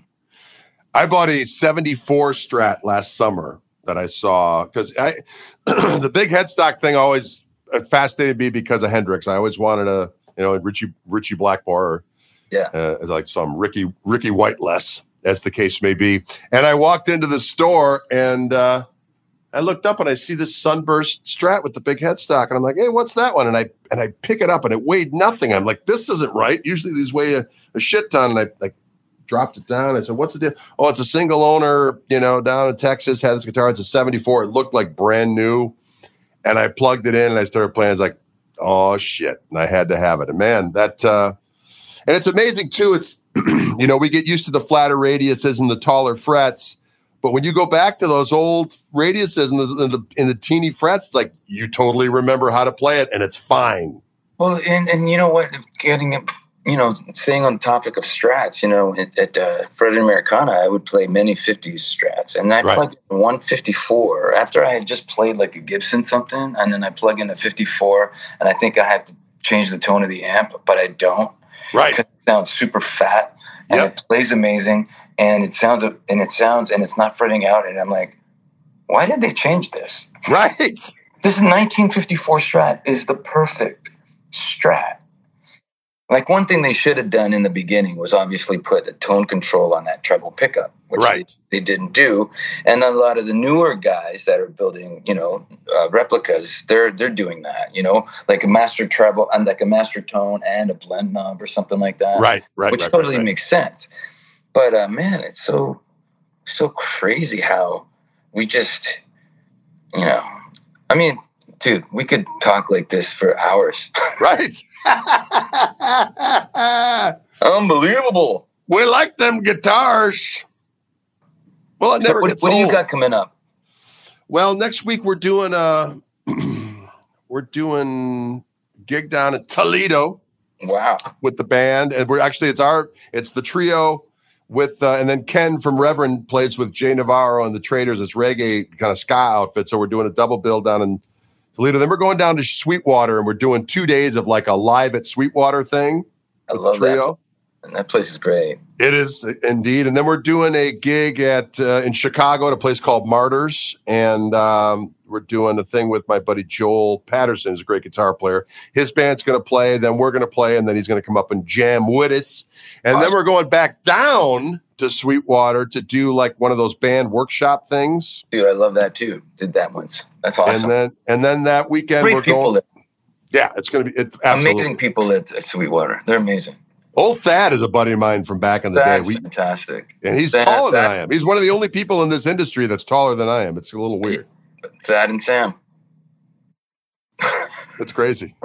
I bought a 74 Strat last summer that I saw because I the big headstock thing always fascinated me because of Hendrix. I always wanted a you know Richie Ritchie Blackmore Yeah. uh, like some Ricky Ricky Whiteless as the case may be. And I walked into the store and uh, I looked up and I see this sunburst Strat with the big headstock and I'm like, hey, what's that one? And I and I pick it up and it weighed nothing. I'm like, this isn't right. Usually these weigh a, a shit ton. And I like dropped it down. I said, what's the deal? Oh, it's a single owner, you know, down in Texas, had this guitar. It's a 74. It looked like brand new. And I plugged it in and I started playing. It's like, oh shit. And I had to have it. And man, that uh and it's amazing too. It's you know, we get used to the flatter radiuses and the taller frets. But when you go back to those old radiuses and the, in the in the teeny frets, it's like you totally remember how to play it, and it's fine. Well, and and you know what? Getting it, you know, staying on the topic of strats, you know, at, at uh, Fretted Americana, I would play many '50s strats, and I Right. plugged in 154 after I had just played like a Gibson something, and then I plug in a 54, and I think I have to change the tone of the amp, but I don't Right. because it sounds super fat and Yep. it plays amazing, and it sounds and it sounds and it's not fretting out, and I'm like, why did they change this? Right. This is 1954 Strat is the perfect Strat. Like one thing they should have done in the beginning was obviously put a tone control on that treble pickup, which Right. they, they didn't do. And a lot of the newer guys that are building, you know, uh, replicas, they're they're doing that. You know, like a master treble and like a master tone and a blend knob or something like that. Right, right, which right, totally right, makes sense. But uh, man, it's so so crazy how we just, you know, I mean, dude, we could talk like this for hours. right. Unbelievable. we like them guitars. Well, it So never what, gets what do you got coming up? Well, next week we're doing uh we're doing gig down at Toledo Wow. with the band, and we're actually it's our it's the trio with uh, and then Ken from Reverend plays with Jay Navarro and the Traders. It's reggae kind of ska outfit, so we're doing a double bill down in Toledo. Then we're going down to Sweetwater, and we're doing two days of like a live at Sweetwater thing I love the trio. that. And that place is great. It is indeed, and then we're doing a gig at uh, in Chicago at a place called Martyrs, and um, we're doing a thing with my buddy Joel Patterson, who's a great guitar player. His band's going to play, then we're going to play, and then he's going to come up and jam with us, and then we're going back down to Sweetwater to do like one of those band workshop things, Dude, I love that too. Did that once. That's awesome. and then and then that weekend Great we're going. there. Yeah, it's going to be it's absolutely amazing people at, at Sweetwater. They're amazing. Old Thad is a buddy of mine from back in the That's day. We fantastic. and he's taller than I am. He's one of the only people in this industry that's taller than I am. It's a little weird. Thad and Sam. that's crazy.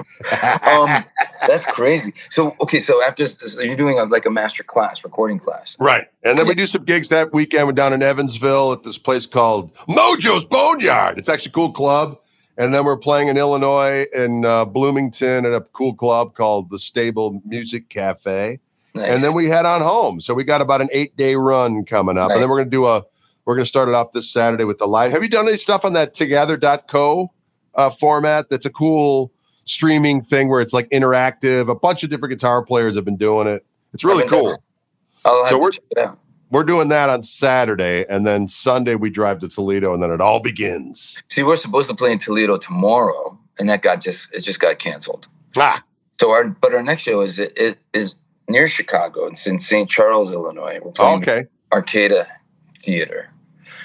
Um, that's crazy. So okay, so after so you're doing a, like a master class, recording class. right. And then we do some gigs that weekend. We're down in Evansville at this place called Mojo's Boneyard. It's actually a cool club. And then we're playing in Illinois in uh, Bloomington at a cool club called the Stable Music Cafe. Nice. And then we head on home. So we got about an eight day run coming up. And then we're going to do a, we're going to start it off this Saturday with the live. Have you done any stuff on that together.co uh, format? That's a cool streaming thing where it's like interactive. A bunch of different guitar players have been doing it. It's really cool. doing I'll have So we're- check it out. We're doing that on Saturday. And then Sunday we drive to Toledo and then it all begins. See, we're supposed to play in Toledo tomorrow, and that got just it just got canceled. Ah, So our but our next show is it, it is near Chicago. It's in St. Charles, Illinois. We're playing okay. Arcada Theater.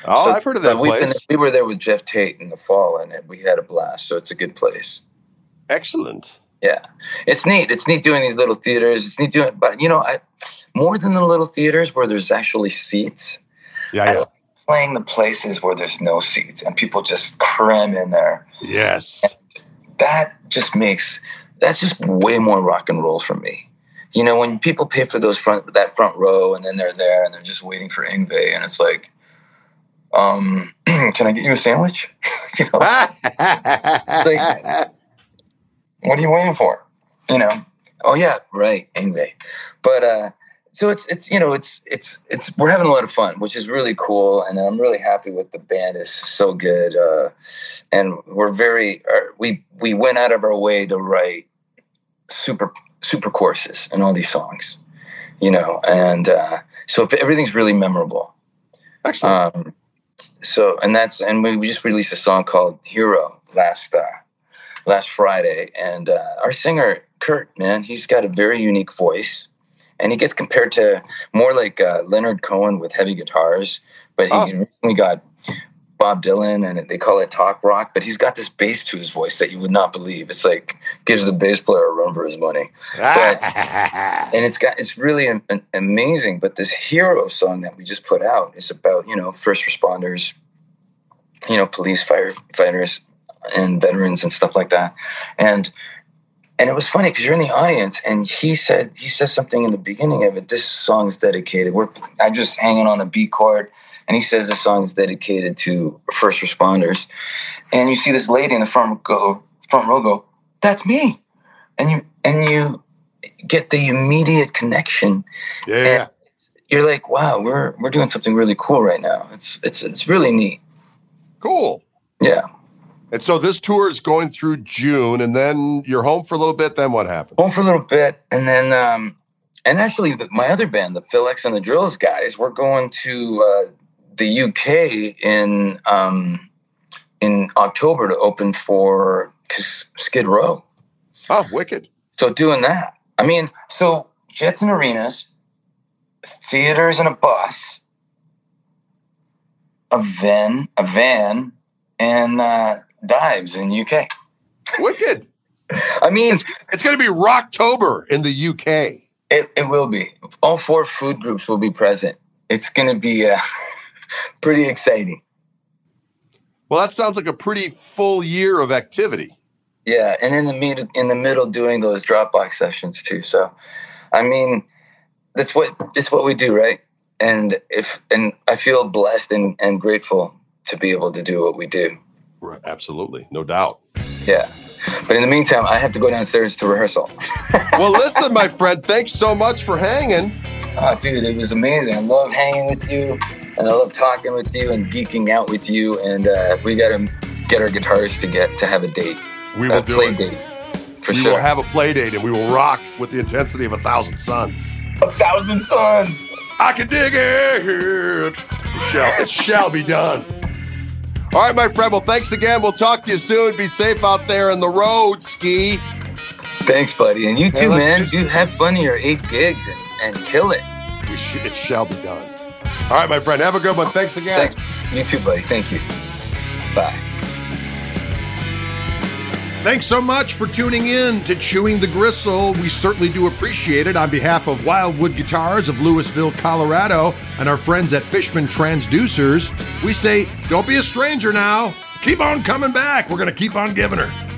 Oh, So- I've heard of that we've been- place. we were there with Geoff Tate in the fall, and it, we had a blast. So it's a good place. Excellent. Yeah, it's neat. It's neat doing these little theaters. It's neat doing, but you know, I more than the little theaters where there's actually seats. Yeah, yeah. Playing the places where there's no seats and people just cram in there. Yes. That just makes that's just way more rock and roll for me. You know, when people pay for those front that front row and then they're there and they're just waiting for Yngwie and it's like, um, can I get you a sandwich? you know, what are you waiting for? You know, oh yeah, right, Yngwie. But uh, so it's it's you know it's it's it's we're having a lot of fun, which is really cool, and I'm really happy with the band is so good, uh, and we're very uh, we we went out of our way to write super super courses and all these songs, you know, and uh, so if everything's really memorable. Excellent. Um, so and that's and we, we just released a song called Hero last uh, last Friday, and uh, our singer Kurt, man, he's got a very unique voice, and he gets compared to more like uh, Leonard Cohen with heavy guitars, but he Oh. recently got Bob Dylan, and they call it talk rock. But he's got this bass to his voice that you would not believe. It's like gives the bass player a run for his money and it's got it's really an, an amazing but this hero song that we just put out is about you know first responders you know police firefighters and veterans and stuff like that and and it was funny because you're in the audience and he said he says something in the beginning of it this song's dedicated we're i'm just hanging on a b chord and he says the song is dedicated to first responders and you see this lady in the front go front row go that's me and you and you get the immediate connection. yeah, yeah. You're like, wow, we're we're doing something really cool right now. It's it's it's really neat. Cool. Yeah. And so this tour is going through June, and then you're home for a little bit. Then what happens? Home for a little bit, and then um, and actually, the, my other band, the Phil X and the Drills guys, we're going to uh, the UK in um, in October to open for Skid Row. Oh, wicked. So doing that, I mean, so jets and arenas, theaters and a bus, a van, a van, and uh, dives in UK. Wicked. I mean, It's, it's going to be Rocktober in the UK. it, it will be. All four food groups will be present. It's going to be uh, pretty exciting. Well, that sounds like a pretty full year of activity. Yeah, and in the mid, in the middle, doing those Dropbox sessions too. So, I mean, that's what it's what we do, right? And if and I feel blessed and, and grateful to be able to do what we do. Right, absolutely, no doubt. Yeah. But in the meantime, I have to go downstairs to rehearsal. Well, listen, my friend, thanks so much for hanging. Oh, dude, it was amazing. I love hanging with you, and I love talking with you and geeking out with you. And uh, we got to get our guitars to get to have a date, We will a do play it. date, for we sure. will have a play date and we will rock with the intensity of a thousand suns. a thousand suns. I can dig it. It shall, it shall be done. All right, my friend. Well, thanks again. We'll talk to you soon. Be safe out there in the road, ski. Thanks, buddy. And you too, let's man. do- Do have fun in your eight gigs and, and kill it. We sh- it shall be done. All right, my friend. Have a good one. Thanks again. Thanks. You too, buddy. Thank you. Bye. Thanks so much for tuning in to Chewing the Gristle. We certainly do appreciate it on behalf of Wildwood Guitars of Louisville, Colorado, and our friends at Fishman Transducers. We say, don't be a stranger now. Keep on coming back. We're going to keep on giving her.